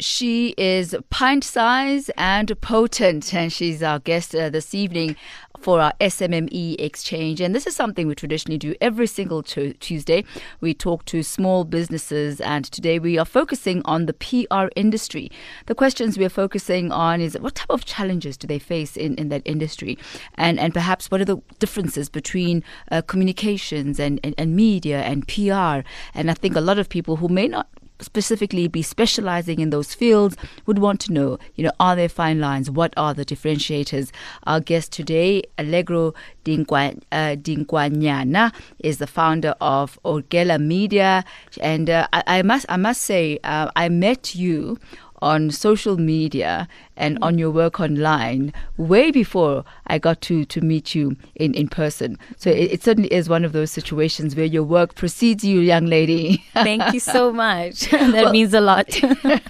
She is pint size and potent, and she's our guest uh, this evening for our SMME exchange. And this is something we traditionally do every single t- Tuesday. We talk to small businesses, and today we are focusing on the PR industry. The questions we are focusing on is what type of challenges do they face in, in that industry, and and perhaps what are the differences between uh, communications and, and, and media and PR. And I think a lot of people who may not specifically be specializing in those fields would want to know, you know, are there fine lines? What are the differentiators? Our guest today, Allegro Dinkwanyane, uh, is the founder of Orgella Media, and uh, I, I, must I must say uh, I met you on social media and on your work online way before I got to, to meet you in, in person. So it, it certainly is one of those situations where your work precedes you, young lady. Thank you so much. that well, means a lot.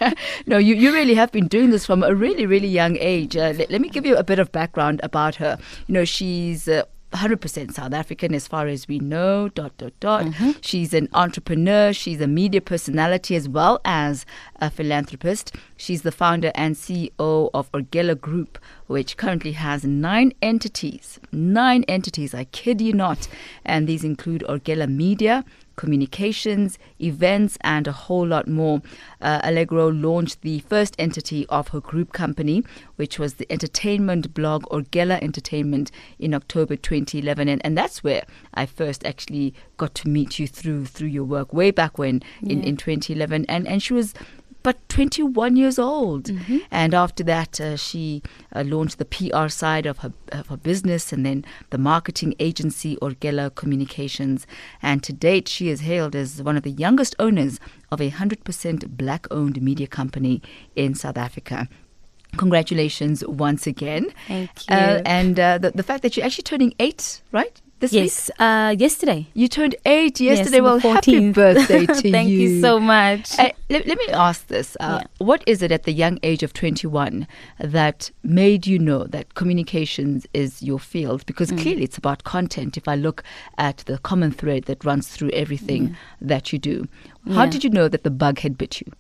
no, you, you really have been doing this from a really, really young age. Uh, let, let, me give you a bit of background about her. You know, she's. Uh, 100% South African as far as we know, dot, dot, dot. Mm-hmm. She's an entrepreneur. She's a media personality as well as a philanthropist. She's the founder and CEO of Orgella Group, which currently has nine entities. Nine entities, I kid you not. And these include Orgella Media, communications, events, and a whole lot more. Uh, Allegro launched the first entity of her group company, which was the entertainment blog Orgella Entertainment in October 2011. And, and that's where I first actually got to meet you through through your work way back when in, yeah. in 2011. And, and she was but 21 years old. Mm-hmm. And after that, uh, she uh, launched the PR side of her, of her business and then the marketing agency Orgella Communications. And to date, she is hailed as one of the youngest owners of a 100% black owned media company in South Africa. Congratulations once again. Thank you. Uh, and uh, the, the fact that you're actually turning eight, right? This yes, week? Uh, yesterday. You turned eight yesterday. Yes, well, happy birthday to Thank you. you so much. Uh, let, let, me ask this. Uh, yeah. What is it at the young age of 21 that made you know that communications is your field? Because mm. clearly it's about content if I look at the common thread that runs through everything yeah. that you do. How yeah. did you know that the bug had bit you?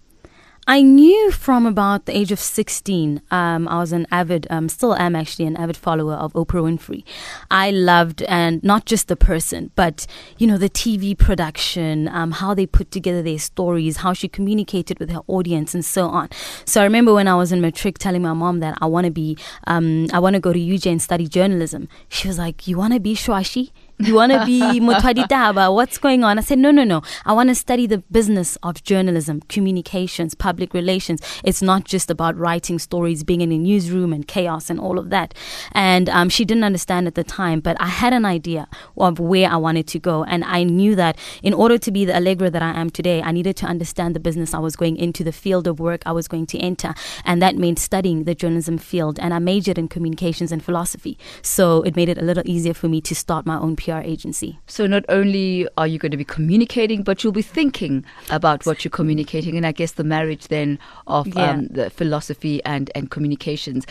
I knew from about the age of 16, um, I was an avid, um, still am actually an avid follower of Oprah Winfrey. I loved, and not just the person, but, you know, the TV production, um, how they put together their stories, how she communicated with her audience, and so on. So I remember when I was in matric telling my mom that I want to be, um, I want to go to UJ and study journalism. She was like, You want to be Shwashi? You want to be Mutwaditaba? What's going on? I said, no, no, no. I want to study the business of journalism, communications, public relations. It's not just about writing stories, being in a newsroom and chaos and all of that. And um, she didn't understand at the time, but I had an idea of where I wanted to go. And I knew that in order to be the Allegro that I am today, I needed to understand the business I was going into, the field of work I was going to enter. And that meant studying the journalism field. And I majored in communications and philosophy. So it made it a little easier for me to start my own PR agency. So not only are you going to be communicating, but you'll be thinking about what you're communicating, and I guess the marriage then of yeah. um, the philosophy and and communications.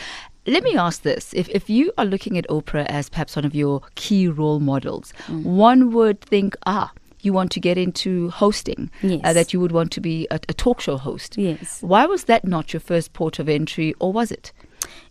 Let me ask this: if if you are looking at Oprah as perhaps one of your key role models, mm. one would think, ah, you want to get into hosting, uh, yes. uh, that you would want to be a, a, talk show host. Yes. Why was that not your first port of entry, or was it?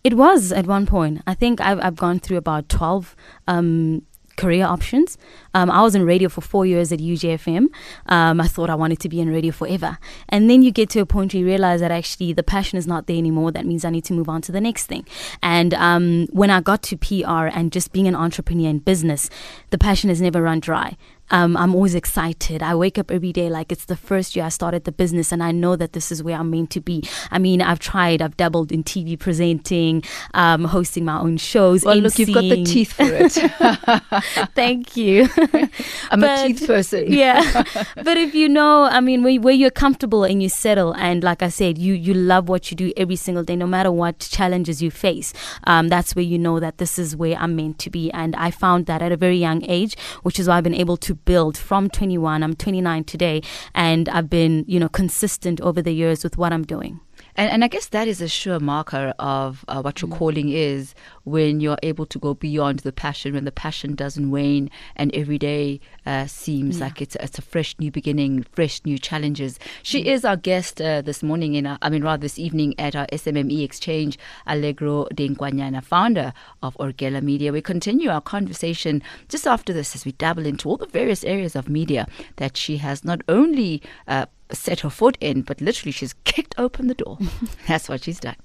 It was at one point. I think I've, I've gone through about 12 um, career options. Um, I was in radio for four years at UJFM. Um, I thought I wanted to be in radio forever. And then you get to a point where you realize that actually the passion is not there anymore. That means I need to move on to the next thing. And um, when I got to PR and just being an entrepreneur in business, the passion has never run dry. Um, I'm always excited. I wake up every day like it's the first year I started the business, and I know that this is where I'm meant to be. I mean, I've tried, I've dabbled in TV presenting, um, hosting my own shows. Well, look, you've got the teeth for it. Thank you. I'm but, a teeth person. yeah, but if you know, I mean, where, where you're comfortable and you settle, and like I said, you you love what you do every single day, no matter what challenges you face. Um, that's where you know that this is where I'm meant to be, and I found that at a very young age, which is why I've been able to build from 21. I'm 29 today, and I've been, you know, consistent over the years with what I'm doing. And, and I guess that is a sure marker of uh, what your calling is when you're able to go beyond the passion, when the passion doesn't wane, and every day uh, seems Yeah. like it's it's a fresh new beginning, fresh new challenges. She is our guest uh, this morning in, our, I mean, rather this evening at our SMME exchange, Allegro Dinkwanyane, founder of Orgella Media. We continue our conversation just after this as we dabble into all the various areas of media that she has not only uh, set her foot in, but literally she's kicked open the door. That's what she's done.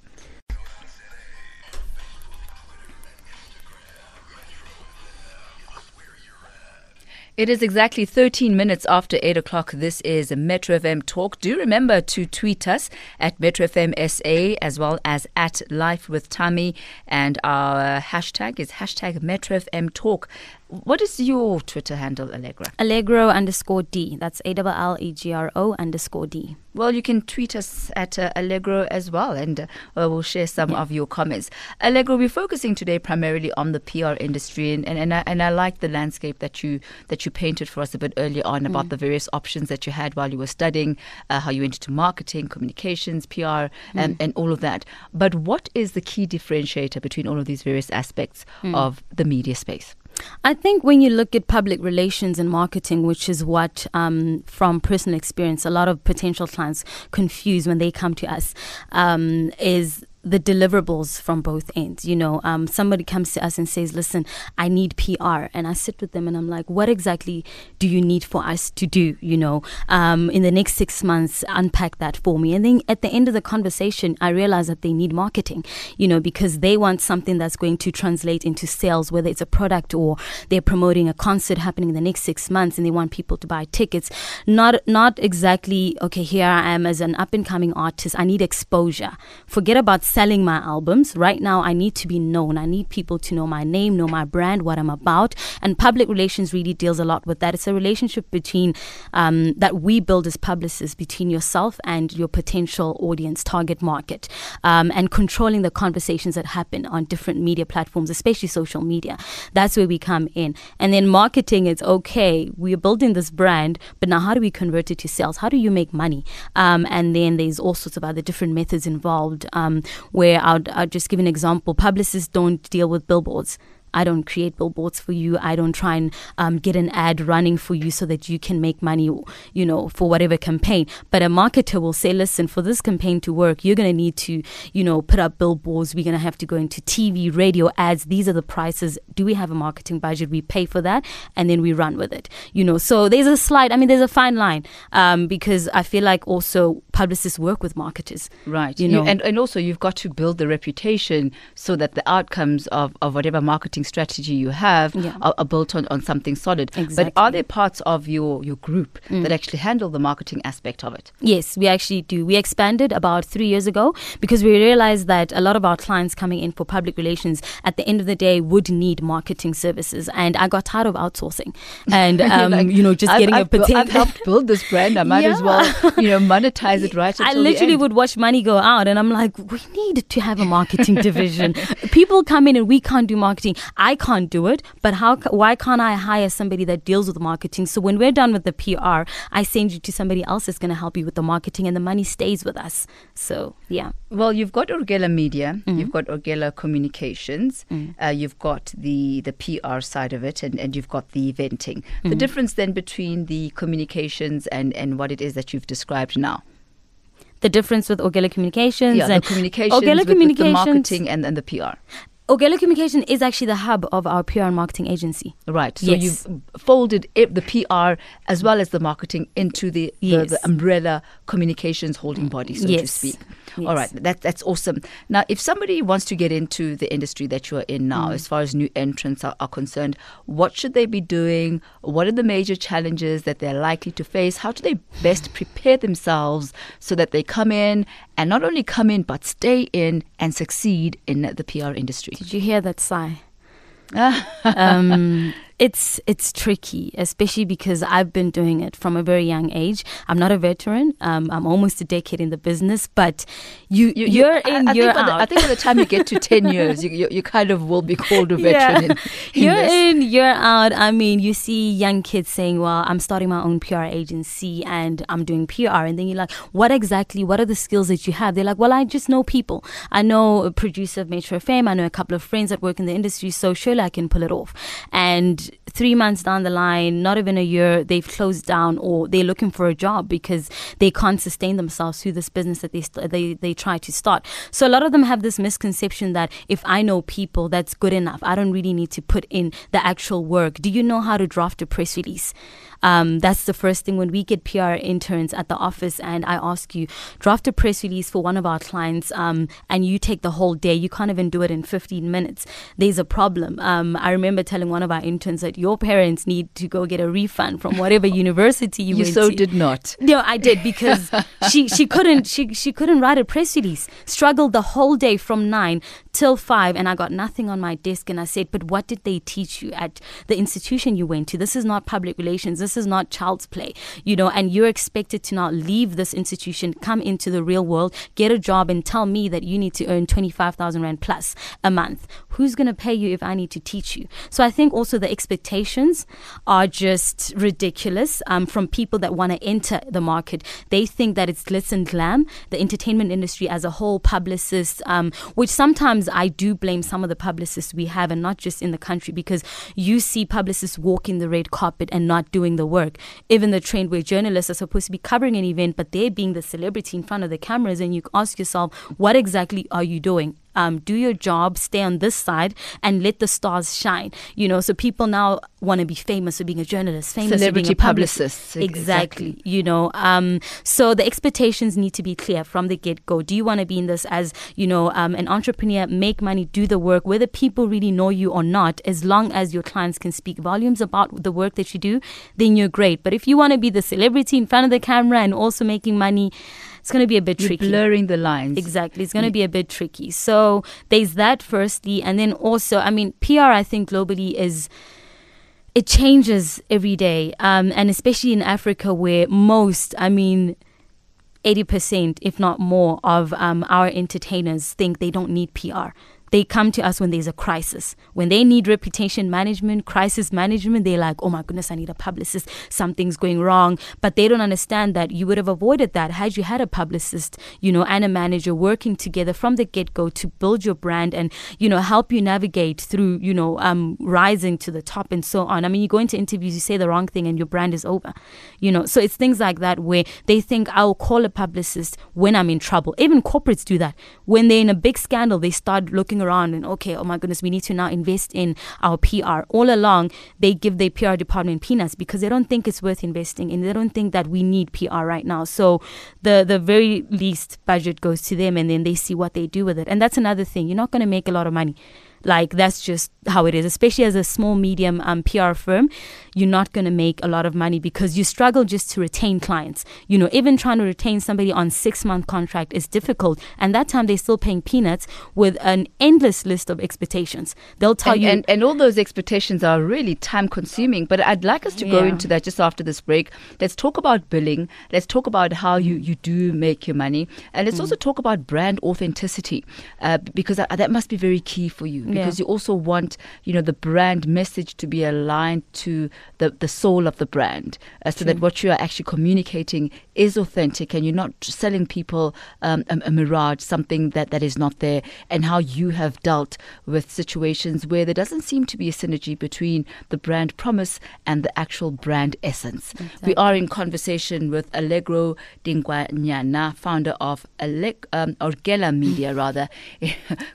It is exactly 13 minutes after 8 o'clock. This is Metro FM Talk. Do remember to tweet us at Metro FM SA as well as at Life with Tammy. And our hashtag is hashtag Metro FM Talk. What is your Twitter handle, Allegra? Allegro underscore D. That's A L L E G R O underscore D. Well, you can tweet us at uh, Allegro as well, and uh, we'll share some of your comments. Allegro, we're focusing today primarily on the PR industry, and, and, and, I, and I like the landscape that you that you painted for us a bit earlier on about the various options that you had while you were studying, uh, how you went into marketing, communications, PR, and, and all of that. But what is the key differentiator between all of these various aspects of the media space? I think when you look at public relations and marketing, which is what, um, from personal experience, a lot of potential clients confuse when they come to us, um, is the deliverables from both ends. You know, um, somebody comes to us and says, "Listen, I need PR," and I sit with them and I'm like, "What exactly do you need for us to do?" You know, um, in the next six months, unpack that for me. And then at the end of the conversation, I realize that they need marketing. You know, because they want something that's going to translate into sales, whether it's a product or they're promoting a concert happening in the next six months, and they want people to buy tickets. Not not exactly okay. Here I am as an up and coming artist. I need exposure. Forget about selling my albums. Right now, I need to be known. I need people to know my name, know my brand, what I'm about. And public relations really deals a lot with that. It's a relationship between um, that we build as publicists between yourself and your potential audience, target market, um, and controlling the conversations that happen on different media platforms, especially social media. That's where we come in. And then marketing, is okay. We're building this brand, but now how do we convert it to sales? How do you make money? Um, and then there's all sorts of other different methods involved. Um, where I'll, I'll just give an example. Publicists don't deal with billboards. I don't create billboards for you. I don't try and um, get an ad running for you so that you can make money, you know, for whatever campaign. But a marketer will say, listen, for this campaign to work, you're going to need to, you know, put up billboards. We're going to have to go into TV, radio ads. These are the prices. Do we have a marketing budget? We pay for that and then we run with it, you know. So there's a slight, I mean, there's a fine line um, because I feel like also publicists work with marketers. Right. You You- know. and, and also you've got to build the reputation so that the outcomes of, of whatever marketing strategy you have Yeah. are, are built on, on something solid. But are there parts of your, your group that actually handle the marketing aspect of it? Yes, we actually do. We expanded about three years ago because we realized that a lot of our clients coming in for public relations at the end of the day would need marketing services. And I got tired of outsourcing and, um, like, you know, just I've, getting I've, a bu- I've helped build this brand. I might as well, you know, monetize it right I literally would watch money go out, and I'm like, we need to have a marketing division. People come in and we can't do marketing. I can't do it, but how? Why can't I hire somebody that deals with marketing? So when we're done with the PR, I send you to somebody else that's going to help you with the marketing, and the money stays with us. So yeah. Well, you've got Orgella Media, Mm-hmm. you've got Orgella Communications, Mm. uh, you've got the the PR side of it, and, and you've got the eventing. The Mm-hmm. difference then between the communications and, and what it is that you've described now. the difference with Orgella Communications Yeah, the and communications, Orgella with, with the marketing and, and the PR. Orgella Communication is actually the hub of our PR and marketing agency. Right. So Yes. you've folded it, the PR as well as the marketing into the, the, Yes. the umbrella communications holding body, so to speak. Yes. All right. That, that's awesome. Now, if somebody wants to get into the industry that you're in now, Mm. as far as new entrants are, are concerned, what should they be doing? What are the major challenges that they're likely to face? How do they best prepare themselves so that they come in and not only come in, but stay in and succeed in the PR industry? Did you hear that sigh? um, it's it's tricky, especially because I've been doing it from a very young age. I'm not a veteran. Um, I'm almost a decade in the business, but you, you are in, I, I you're think out. The, I think by the time you get to ten years, you, you, you kind of will be called a veteran. In, in you're this. in, you're out. I mean, you see young kids saying, "Well, I'm starting my own PR agency and I'm doing PR," and then you're like, "What exactly? What are the skills that you have?" They're like, "Well, I just know people. I know a producer of Metro FM. I know a couple of friends that work in the industry, so surely I can pull it off." And three months down the line, not even a year, they've closed down or they're looking for a job because they can't sustain themselves through this business that they st- they they try to start. So a lot of them have this misconception that if I know people, that's good enough. I don't really need to put in the actual work. Do you know how to draft a press release? Um, that's the first thing when we get PR interns at the office and I ask you, draft a press release for one of our clients um, and you take the whole day. You can't even do it in 15 minutes. There's a problem. Um, I remember telling one of our interns that your parents need to go get a refund from whatever university you, went to. You went so to. did not. No, I did because she she couldn't she she couldn't write a press release. Struggled the whole day from nine till five, and I got nothing on my desk. And I said, "But what did they teach you at the institution you went to? This is not public relations. This is not child's play, you know. And you're expected to now leave this institution, come into the real world, get a job, and tell me that you need to earn twenty five thousand rand plus a month. Who's going to pay you if I need to teach you? So I think also the expectations are just ridiculous um, from people that want to enter the market. They think that it's glitz and glam, the entertainment industry as a whole, publicists, um, which sometimes I do blame some of the publicists we have, and not just in the country, because you see publicists walking the red carpet and not doing the work. Even the trained where journalists are supposed to be covering an event, but they're being the celebrity in front of the cameras, and you ask yourself, what exactly are you doing? Um, do your job, stay on this side, and let the stars shine. You know, so people now want to be famous for being a journalist, famous for Celebrity being a publicist. publicists, Exactly. exactly. You know, um, so the expectations need to be clear from the get go. Do you want to be in this as you know um, an entrepreneur, make money, do the work, whether people really know you or not? As long as your clients can speak volumes about the work that you do, then you're great. But if you want to be the celebrity in front of the camera and also making money, it's going to be a bit You're tricky. blurring the lines. Exactly. It's going to be a bit tricky. So there's that firstly. And then also, I mean, PR, I think globally is. It changes every day, um, and especially in Africa, where most, I mean, 80%, if not more, of um, our entertainers think they don't need PR. They come to us when there's a crisis. When they need reputation management, crisis management, they're like, oh my goodness, I need a publicist. Something's going wrong. But they don't understand that you would have avoided that had you had a publicist, you know, and a manager working together from the get go to build your brand and, you know, help you navigate through, you know, um, rising to the top and so on. I mean, you go into interviews, you say the wrong thing and your brand is over, you know. So it's things like that where they think I'll call a publicist when I'm in trouble. Even corporates do that. When they're in a big scandal, they start looking around and okay, oh my goodness, we need to now invest in our PR. All along, they give their PR department peanuts because they don't think it's worth investing in. They don't think that we need PR right now. So the the very least budget goes to them, and then they see what they do with it. And that's another thing. You're not going to make a lot of money. Like that's just how it is. Especially as a small medium um, PR firm, you're not going to make a lot of money because you struggle just to retain clients. You know, even trying to retain somebody on six month contract is difficult, and that time they're still paying peanuts with an endless list of expectations. They'll tell and, you. and, and all those expectations are really time consuming. But I'd like us to go into that just after this break. Let's talk about billing. Let's talk about how you, you do make your money. And Mm. let's also talk about brand authenticity uh, because that, that must be very key for you because Yeah. you also want, you know, the brand message to be aligned to the, the soul of the brand uh, so that what you are actually communicating is authentic and you're not selling people um, a, a mirage, something that, that is not there, and how you have dealt with situations where there doesn't seem to be a synergy between the brand promise and the actual brand essence. We are in conversation with Allegro Dinkwanyane, founder of Alleg- um, Orgella Media, rather.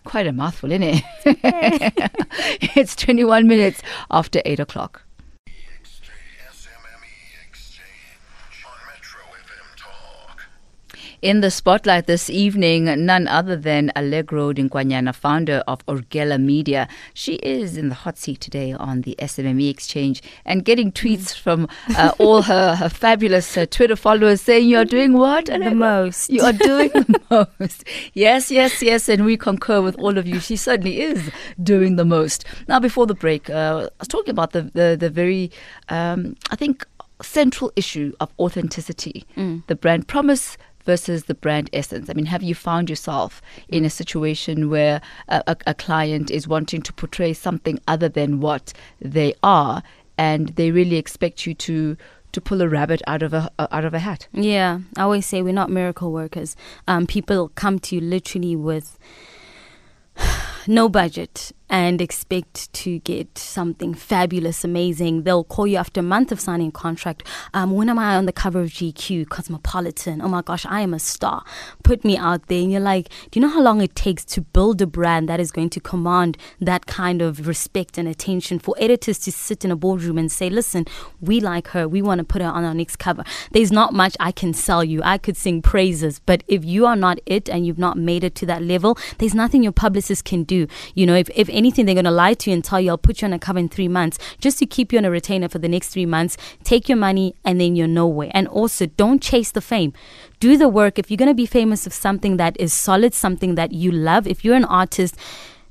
Quite a mouthful, isn't it? it's 21 minutes after 8 o'clock. In the spotlight this evening, none other than Allegro Dinkwanyane, founder of Orgella Media. She is in the hot seat today on the SMME Exchange and getting tweets from uh, all her, her fabulous uh, Twitter followers saying, You're doing what? The most. You are doing the most. Yes, yes, yes. And we concur with all of you. She certainly is doing the most. Now, before the break, uh, I was talking about the, the, the very, um, I think, central issue of authenticity, Mm. the brand promise versus the brand essence. I mean, have you found yourself in a situation where a, a, a client is wanting to portray something other than what they are, and they really expect you to to pull a rabbit out of a out of a hat? Yeah, I always say we're not miracle workers. Um, people come to you literally with no budget and expect to get something fabulous, amazing. They'll call you after a month of signing a contract. Um, when am I on the cover of GQ, Cosmopolitan? Oh my gosh, I am a star. Put me out there. And you're like, do you know how long it takes to build a brand that is going to command that kind of respect and attention for editors to sit in a boardroom and say, listen, we like her. We want to put her on our next cover. There's not much I can sell you. I could sing praises, but if you are not it and you've not made it to that level, there's nothing your publicist can do. You know, if, if anything, they're going to lie to you and tell you, I'll put you on a cover in three months just to keep you on a retainer for the next three months. Take your money and then you're nowhere. And also, don't chase the fame. Do the work. If you're going to be famous of something that is solid, something that you love, if you're an artist,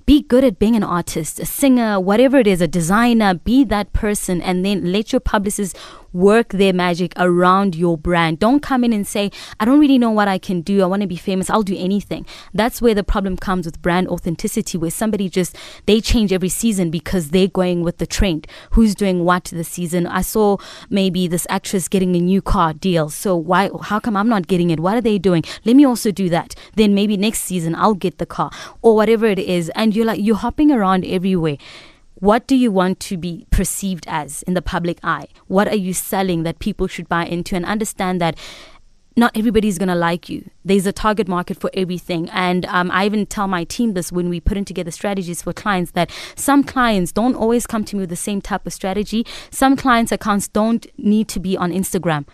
be good at being an artist, a singer, whatever it is, a designer, be that person, and then let your publicist work their magic around your brand. Don't come in and say, I don't really know what I can do. I want to be famous. I'll do anything. That's where the problem comes with brand authenticity, where somebody just, they change every season because they're going with the trend. Who's doing what this season? I saw maybe this actress getting a new car deal. So why, how come I'm not getting it? What are they doing? Let me also do that. Then maybe next season I'll get the car or whatever it is. And you're like, you're hopping around everywhere. What do you want to be perceived as in the public eye? What are you selling that people should buy into? And understand that not everybody's going to like you. There's a target market for everything. And um, I even tell my team this when we put in together strategies for clients that some clients don't always come to me with the same type of strategy. Some clients' accounts don't need to be on Instagram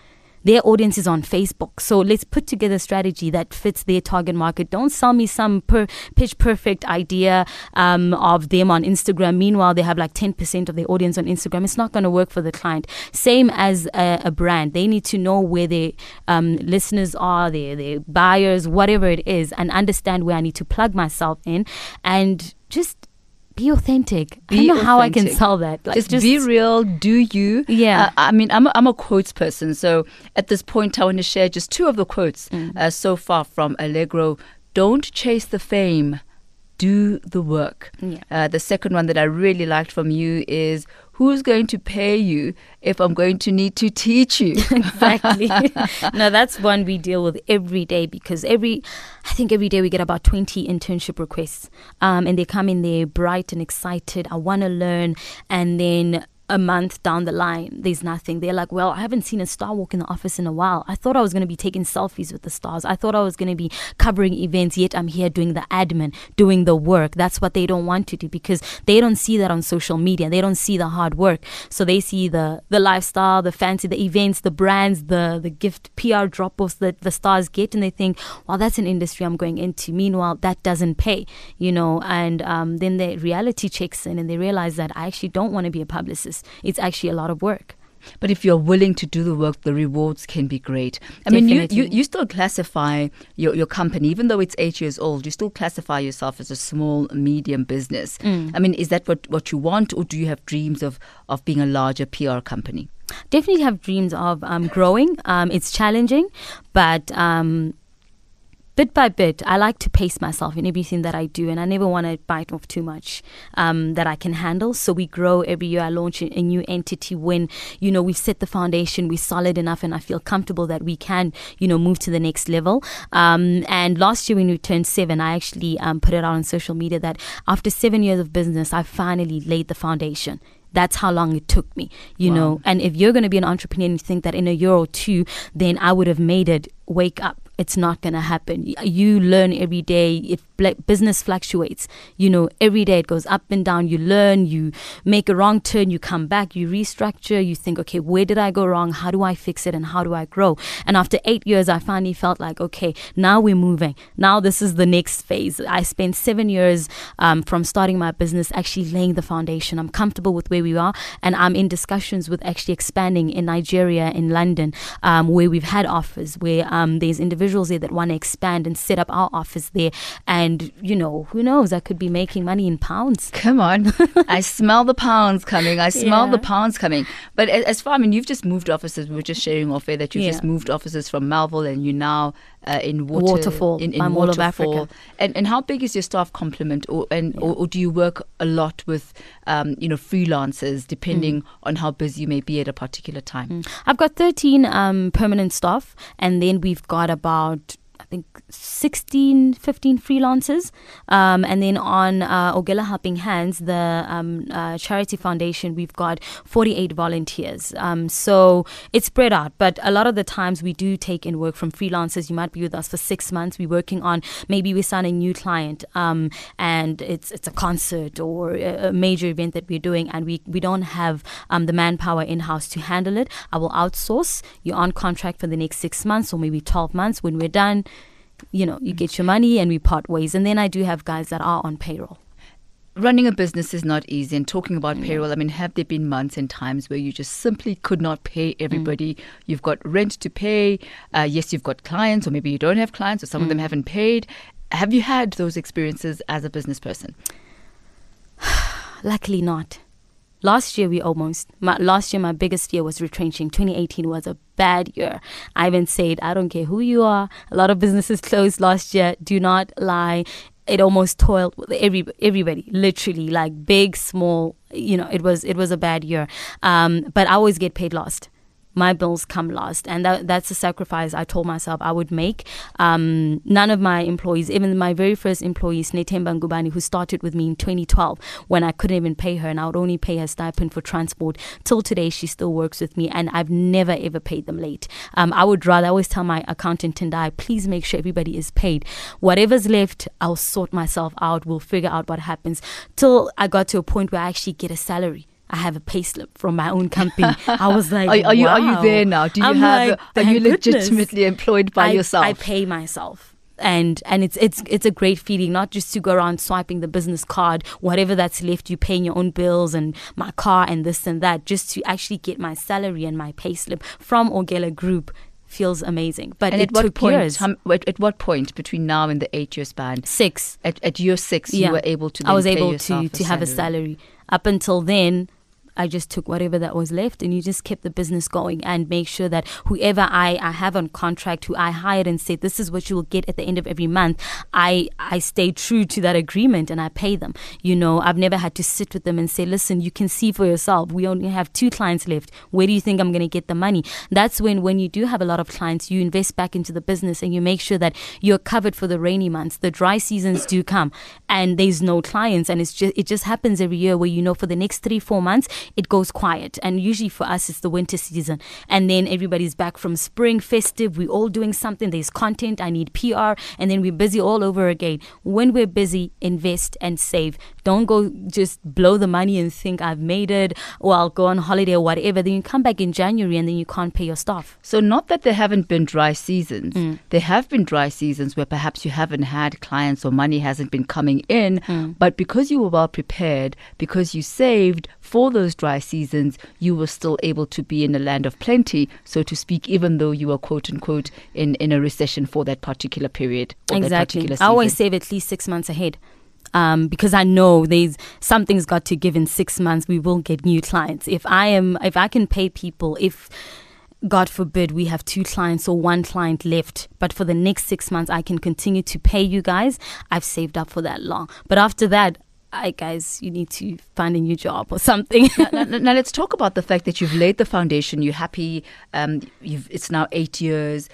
their audience is on Facebook. So let's put together a strategy that fits their target market. Don't sell me some per, pitch perfect idea um, of them on Instagram. Meanwhile, they have like 10% of their audience on Instagram. It's not going to work for the client. Same as a, a brand. They need to know where their um, listeners are, their, their buyers, whatever it is, and understand where I need to plug myself in and just be authentic. I don't know how I can sell that. Like, just, be real, do you? Yeah. Uh, I mean, I'm a, I'm a quotes person, so at this point, I want to share just two of the quotes Mm. uh, so far from Allegro. Don't chase the fame, do the work. Yeah. Uh, the second one that I really liked from you is Who's going to pay you if I'm going to need to teach you? exactly. no, that's one we deal with every day because every, I think every day we get about 20 internship requests. Um, and they come in there bright and excited. I want to learn. And then a month down the line, there's nothing. They're like, well, I haven't seen a star walk in the office in a while. I thought I was going to be taking selfies with the stars. I thought I was going to be covering events, yet I'm here doing the admin, doing the work. That's what they don't want to do because they don't see that on social media. They don't see the hard work. So they see the, the lifestyle, the fancy, the events, the brands, the, the gift PR drop offs that the stars get, and they think, well, that's an industry I'm going into. Meanwhile, that doesn't pay, you know, and um, then the reality checks in and they realize that I actually don't want to be a publicist. It's actually a lot of work. But if you're willing to do the work, the rewards can be great. I mean, you, you, you still classify your, your company, even though it's eight years old, you still classify yourself as a small, medium business. Mm. I mean, is that what, what you want, or do you have dreams of, of being a larger PR company? Definitely have dreams of um, growing. Um, it's challenging, but um, bit by bit, I like to pace myself in everything that I do, and I never want to bite off too much um, that I can handle. So we grow every year. I launch a, a new entity when you know we've set the foundation, we're solid enough, and I feel comfortable that we can you know move to the next level. Um, and last year when we turned seven, I actually um, put it out on social media that after seven years of business, I finally laid the foundation that's how long it took me you Wow. know and if you're going to be an entrepreneur and you think that in a year or two then i would have made it wake up it's not going to happen you learn every day it business fluctuates. You know, every day it goes up and down. You learn, you make a wrong turn, you come back, you restructure, you think, okay, where did I go wrong? How do I fix it? And how do I grow? And after eight years, I finally felt like, okay, now we're moving. Now this is the next phase. I spent seven years um, from starting my business actually laying the foundation. I'm comfortable with where we are, and I'm in discussions with actually expanding in Nigeria, in London, um, where we've had offers, where um, there's individuals there that want to expand and set up our office there. And, you know, who knows? I could be making money in pounds. Come on. I smell the pounds coming. I smell Yeah. the pounds coming. But as far, I mean, you've just moved offices. We were just sharing off air that you've Yeah. just moved offices from Melville and you're now uh, in Water, Waterfall, In, in my Mall of Waterfall. Africa. And, and how big is your staff complement? Or, and, or, or do you work a lot with, um, you know, freelancers depending Mm. on how busy you may be at a particular time? I've got 13 um, permanent staff, and then we've got about I think 16, 15 freelancers. Um, and then on uh, Helping Hands, the um, uh, charity foundation, we've got 48 volunteers. Um, so it's spread out, but a lot of the times we do take in work from freelancers. You might be with us for six months. We're working on maybe we sign a new client, um, and it's it's a concert or a a major event that we're doing, and we, we don't have um, the manpower in house to handle it. I will outsource. You're on contract for the next six months or maybe 12 months. When we're done, you know, you get your money and we part ways. And then I do have guys that are on payroll. Running a business is not easy. And talking about payroll, I mean, have there been months and times where you just simply could not pay everybody? You've got rent to pay. Uh, yes, you've got clients, or maybe you don't have clients, or some of them haven't paid. Have you had those experiences as a business person? Luckily not. Last year we almost my, last year my biggest fear was retrenching. 2018 was a bad year. I even said I don't care who you are. A lot of businesses closed last year. Do not lie. It almost toiled every everybody, literally like big, small. You know, it was it was a bad year. Um, but I always get paid last. My bills come last. And that, that's a sacrifice I told myself I would make. Um, none of my employees, even my very first employee, Snetemba Ngubani, who started with me in 2012 when I couldn't even pay her and I would only pay her stipend for transport, till today she still works with me and I've never ever paid them late. Um, I would rather, I always tell my accountant Tendai, please make sure everybody is paid. Whatever's left, I'll sort myself out. We'll figure out what happens. Till I got to a point where I actually get a salary. I have a payslip from my own company. I was like, Are, are you are you there now? Do you I'm have? like, are you goodness. legitimately employed by I, yourself? I pay myself. And and it's it's it's a great feeling not just to go around swiping the business card, whatever that's left, you paying your own bills and my car and this and that, just to actually get my salary and my payslip from Orgella Group feels amazing. But and it at what took point? years. hum- at, at what point between now and the eight-year span? Six. At, at year six, you were able to. I was able to to have a salary. Up until then, I just took whatever that was left, and you just kept the business going and make sure that whoever I, I have on contract, who I hired and said this is what you will get at the end of every month, I I stay true to that agreement and I pay them. You know, I've never had to sit with them and say, listen, you can see for yourself. We only have two clients left. Where do you think I'm going to get the money? That's when when you do have a lot of clients, you invest back into the business and you make sure that you're covered for the rainy months. The dry seasons do come, and there's no clients, and it's just it just happens every year where you know for the next three four months it goes quiet, and usually for us it's the winter season, and then everybody's back from spring festive. We're all doing something. There's content. I need PR, and then we're busy all over again. When we're busy, invest and save. Don't go just blow the money and think I've made it, or I'll go on holiday or whatever. Then you come back in January and then you can't pay your staff. So, not that there haven't been dry seasons. Mm. There have been dry seasons where perhaps you haven't had clients or money hasn't been coming in, Mm. but because you were well prepared, because you saved for those dry seasons, you were still able to be in a land of plenty, so to speak, even though you were quote unquote in, in a recession for that particular period. Or That Exactly. I always save at least six months ahead. Um, because I know there's something's got to give in six months. We will get new clients. If I am, if I can pay people, if God forbid we have two clients or one client left, but for the next six months I can continue to pay you guys. I've saved up for that long. But after that, I guys, you need to find a new job or something. now, now- now let's talk about the fact that you've laid the foundation. You're happy. Um, you've, it's now eight years.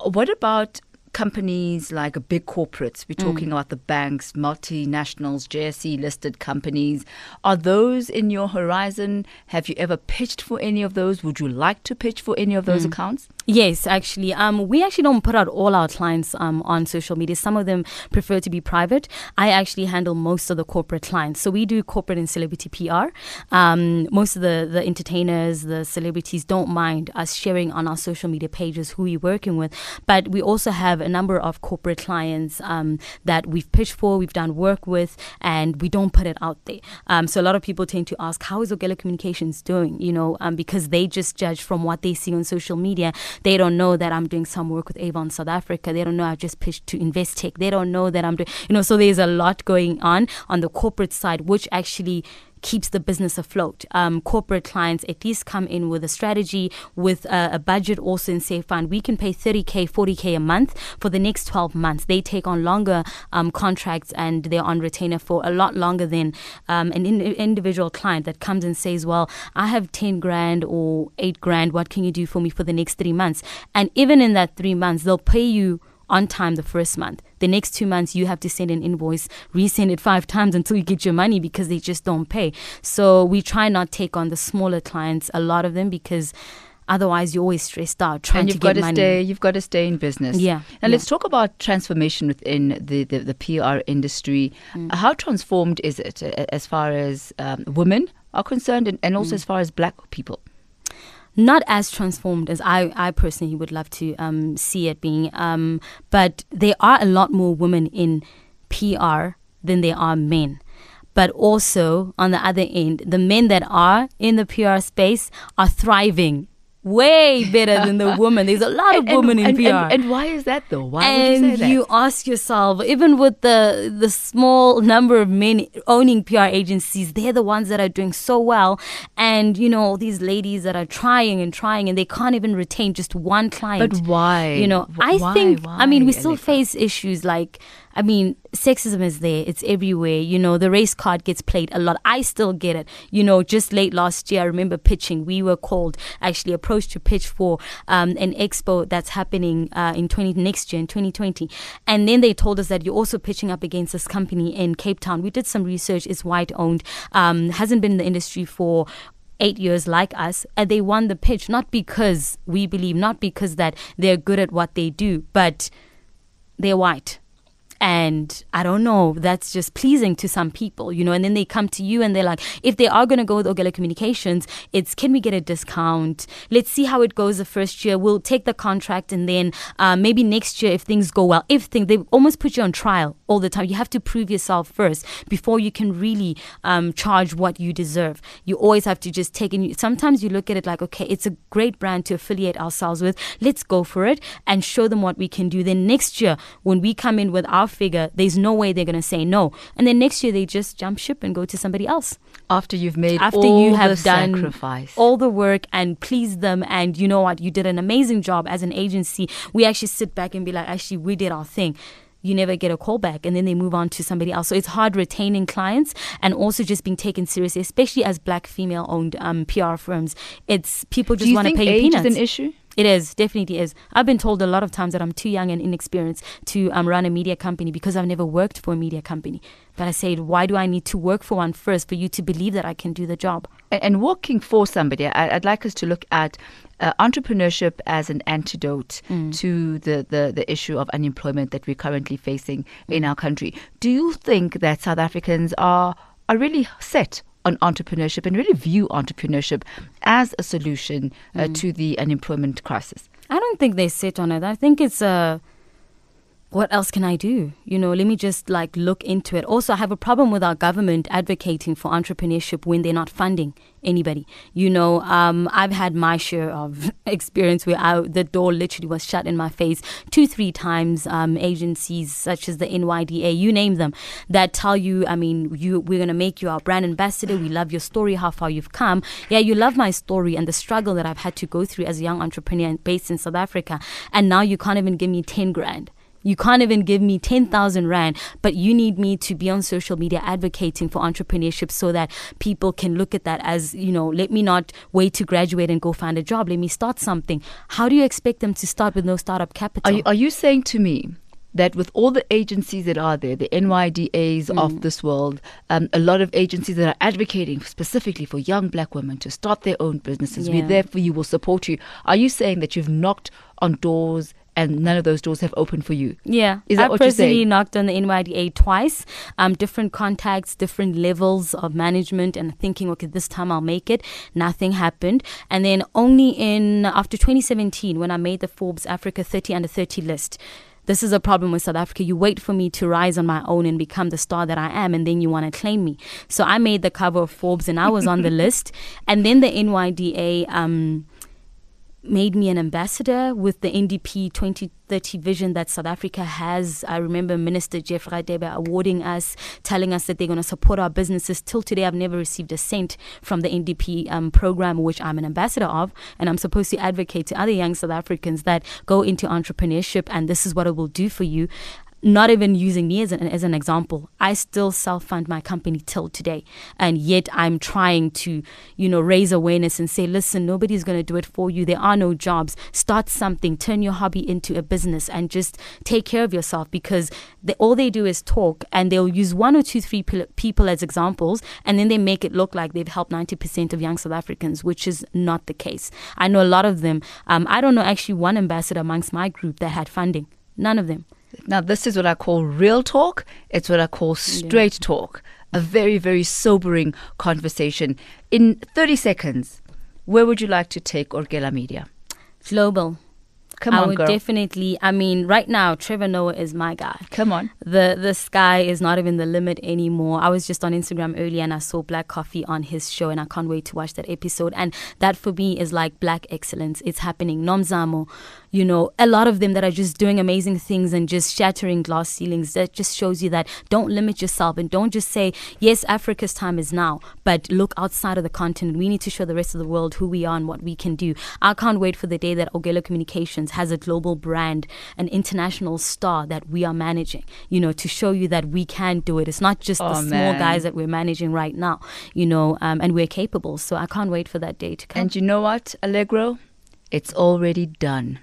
What about companies like big corporates? We're mm. talking about the banks, multinationals, JSE listed companies. Are those in your horizon? Have you ever pitched for any of those? Would you like to pitch for any of those mm. accounts? Yes, actually. Um, we actually don't put out all our clients um, on social media. Some of them prefer to be private. I actually handle most of the corporate clients. So we do corporate and celebrity PR. Um, most of the, the entertainers, the celebrities don't mind us sharing on our social media pages who we're working with. But we also have a number of corporate clients um, that we've pitched for, we've done work with, and we don't put it out there. Um, so a lot of people tend to ask, how is Orgella Communications doing? You know, um, because they just judge from what they see on social media they don't know that I'm doing some work with Avon South Africa. They don't know I've just pitched to Investec. They don't know that I'm doing, you know, so there's a lot going on on the corporate side, which actually keeps the business afloat. Um, corporate clients at least come in with a strategy, with a, a, budget also in Safe Fund. We can pay 30K, 40K a month for the next 12 months. They take on longer um, contracts and they're on retainer for a lot longer than um, an in- individual client that comes and says, Well, I have 10 grand or 8 grand. What can you do for me for the next three months? And even in that three months, they'll pay you on time the first month. The next two months, you have to send an invoice, resend it five times until you get your money because they just don't pay. So we try not take on the smaller clients, a lot of them, because otherwise you're always stressed out trying and you've to got to money. stay you've got to stay in business Yeah, and yeah. let's talk about transformation within the, the, the pr industry Mm. how transformed is it as far as um, women are concerned and, and Mm. also as far as black people not as transformed as I, I personally would love to um, see it being. Um, but there are a lot more women in PR than there are men. But also, on the other end, the men that are in the PR space are thriving way better than the woman. There's a lot of and, women in and, PR. and, and why is that though why and would you say that You ask yourself, even with the the small number of men owning PR agencies, they're the ones that are doing so well. And you know, all these ladies that are trying and trying, and they can't even retain just one client. but why You know, I why? think. I mean, we still face issues like. I mean, sexism is there. It's everywhere. You know, the race card gets played a lot. I still get it. You know, just late last year, I remember pitching. We were called, actually approached to pitch for um, an expo that's happening uh, in 20 next year in 2020. And then they told us that you're also pitching up against this company in Cape Town. We did some research. It's white owned. Um, hasn't been in the industry for eight years like us and they won the pitch not because we believe not because that they're good at what they do but they're white and I don't know, that's just pleasing to some people, you know. And then they come to you and they're like, if they are going to go with Orgella Communications, it's can we get a discount? Let's see how it goes the first year. We'll take the contract and then uh, maybe next year, if things go well, if things, they almost put you on trial all the time. You have to prove yourself first before you can really um, charge what you deserve. You always have to just take in. Sometimes you look at it like, okay, it's a great brand to affiliate ourselves with. Let's go for it and show them what we can do. Then next year, when we come in with our figure, there's no way they're going to say no. And then next year, they just jump ship and go to somebody else. after you've made After all you have the done sacrifice all the work and pleased them, and you know what, you did an amazing job as an agency. We actually sit back and be like, actually, we did our thing. You never get a call back, and then they move on to somebody else. So it's hard retaining clients and also just being taken seriously, especially as black female owned um, PR firms. It's people just want to pay you age peanuts. is an issue It is, definitely is. I've been told a lot of times that I'm too young and inexperienced to um, run a media company because I've never worked for a media company. But I said, why do I need to work for one first for you to believe that I can do the job? and, and working for somebody, I, I'd like us to look at uh, entrepreneurship as an antidote Mm. to the, the, the issue of unemployment that we're currently facing Mm. in our country. Do you think that South Africans are are really set on entrepreneurship and really view entrepreneurship as a solution uh, Mm. to the unemployment crisis? I don't think they sit on it. I think it's a. what else can I do? You know, let me just like look into it. Also, I have a problem with our government advocating for entrepreneurship when they're not funding anybody. You know, um, I've had my share of experience where I, the door literally was shut in my face two, three times. Um, agencies such as the NYDA, you name them, that tell you, I mean, you we're gonna make you our brand ambassador. We love your story, how far you've come. Yeah, you love my story and the struggle that I've had to go through as a young entrepreneur based in South Africa, and now you can't even give me ten grand. You can't even give me 10,000 Rand, but you need me to be on social media advocating for entrepreneurship so that people can look at that as, you know, let me not wait to graduate and go find a job. Let me start something. How do you expect them to start with no startup capital? Are you, are you saying to me that with all the agencies that are there, the NYDAs Mm. of this world, um, a lot of agencies that are advocating specifically for young black women to start their own businesses, we're Yeah. there for you, we'll support you. Are you saying that you've knocked on doors and none of those doors have opened for you? Yeah, Is that I what you're personally knocked on the NYDA twice. Um, different contacts, different levels of management, and thinking, okay, this time I'll make it. Nothing happened, and then only in after 2017, when I made the Forbes Africa 30 under 30 list. This is a problem with South Africa. You wait for me to rise on my own and become the star that I am, and then you want to claim me. So I made the cover of Forbes, and I was on the list. And then the NYDA um, made me an ambassador with the NDP 2030 vision that South Africa has. I remember Minister Jeff Radebe awarding us, telling us that they're going to support our businesses. Till today, I've never received a cent from the NDP um, program, which I'm an ambassador of, and I'm supposed to advocate to other young South Africans that go into entrepreneurship, and this is what it will do for you not even using me as an, as an example, I still self fund my company till today. And yet I'm trying to, you know, raise awareness and say, listen, nobody's going to do it for you. There are no jobs. Start something, turn your hobby into a business and just take care of yourself because they, all they do is talk and they'll use one or two, three people as examples and then they make it look like they've helped 90% of young South Africans, which is not the case. I know a lot of them. Um, I don't know actually one ambassador amongst my group that had funding. None of them. Now, this is what I call real talk. It's what I call straight talk. A very, very sobering conversation. In 30 seconds, where would you like to take Orgella Media? Global. Come I on, would girl. definitely. I mean, right now, Trevor Noah is my guy. Come on. The the sky is not even the limit anymore. I was just on Instagram earlier and I saw Black Coffee on his show, and I can't wait to watch that episode. And that for me is like black excellence. It's happening. Nomzamo, you know, a lot of them that are just doing amazing things and just shattering glass ceilings. That just shows you that don't limit yourself and don't just say yes, Africa's time is now, but look outside of the continent. We need to show the rest of the world who we are and what we can do. I can't wait for the day that Orgella Communications has a global brand, an international star that we are managing, you know, to show you that we can do it. It's not just Oh, the small guys that we're managing right now, you know, um, and we're capable. So I can't wait for that day to come. And you know what, Allegro? It's already done.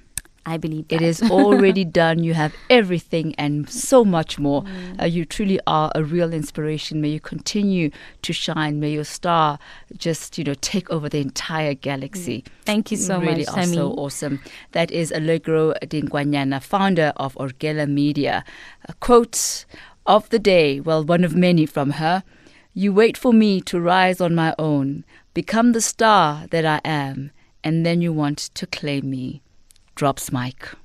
I believe It that. is already done. You have everything and so much more. Mm. Uh, you truly are a real inspiration. May you continue to shine. May your star just, you know, take over the entire galaxy. Thank you so really much, are so awesome. That is Allegro Dinkwanyane, founder of Orgella Media. A quote of the day, well, one of many from her. You wait for me to rise on my own, become the star that I am, and then you want to claim me. Drops mic.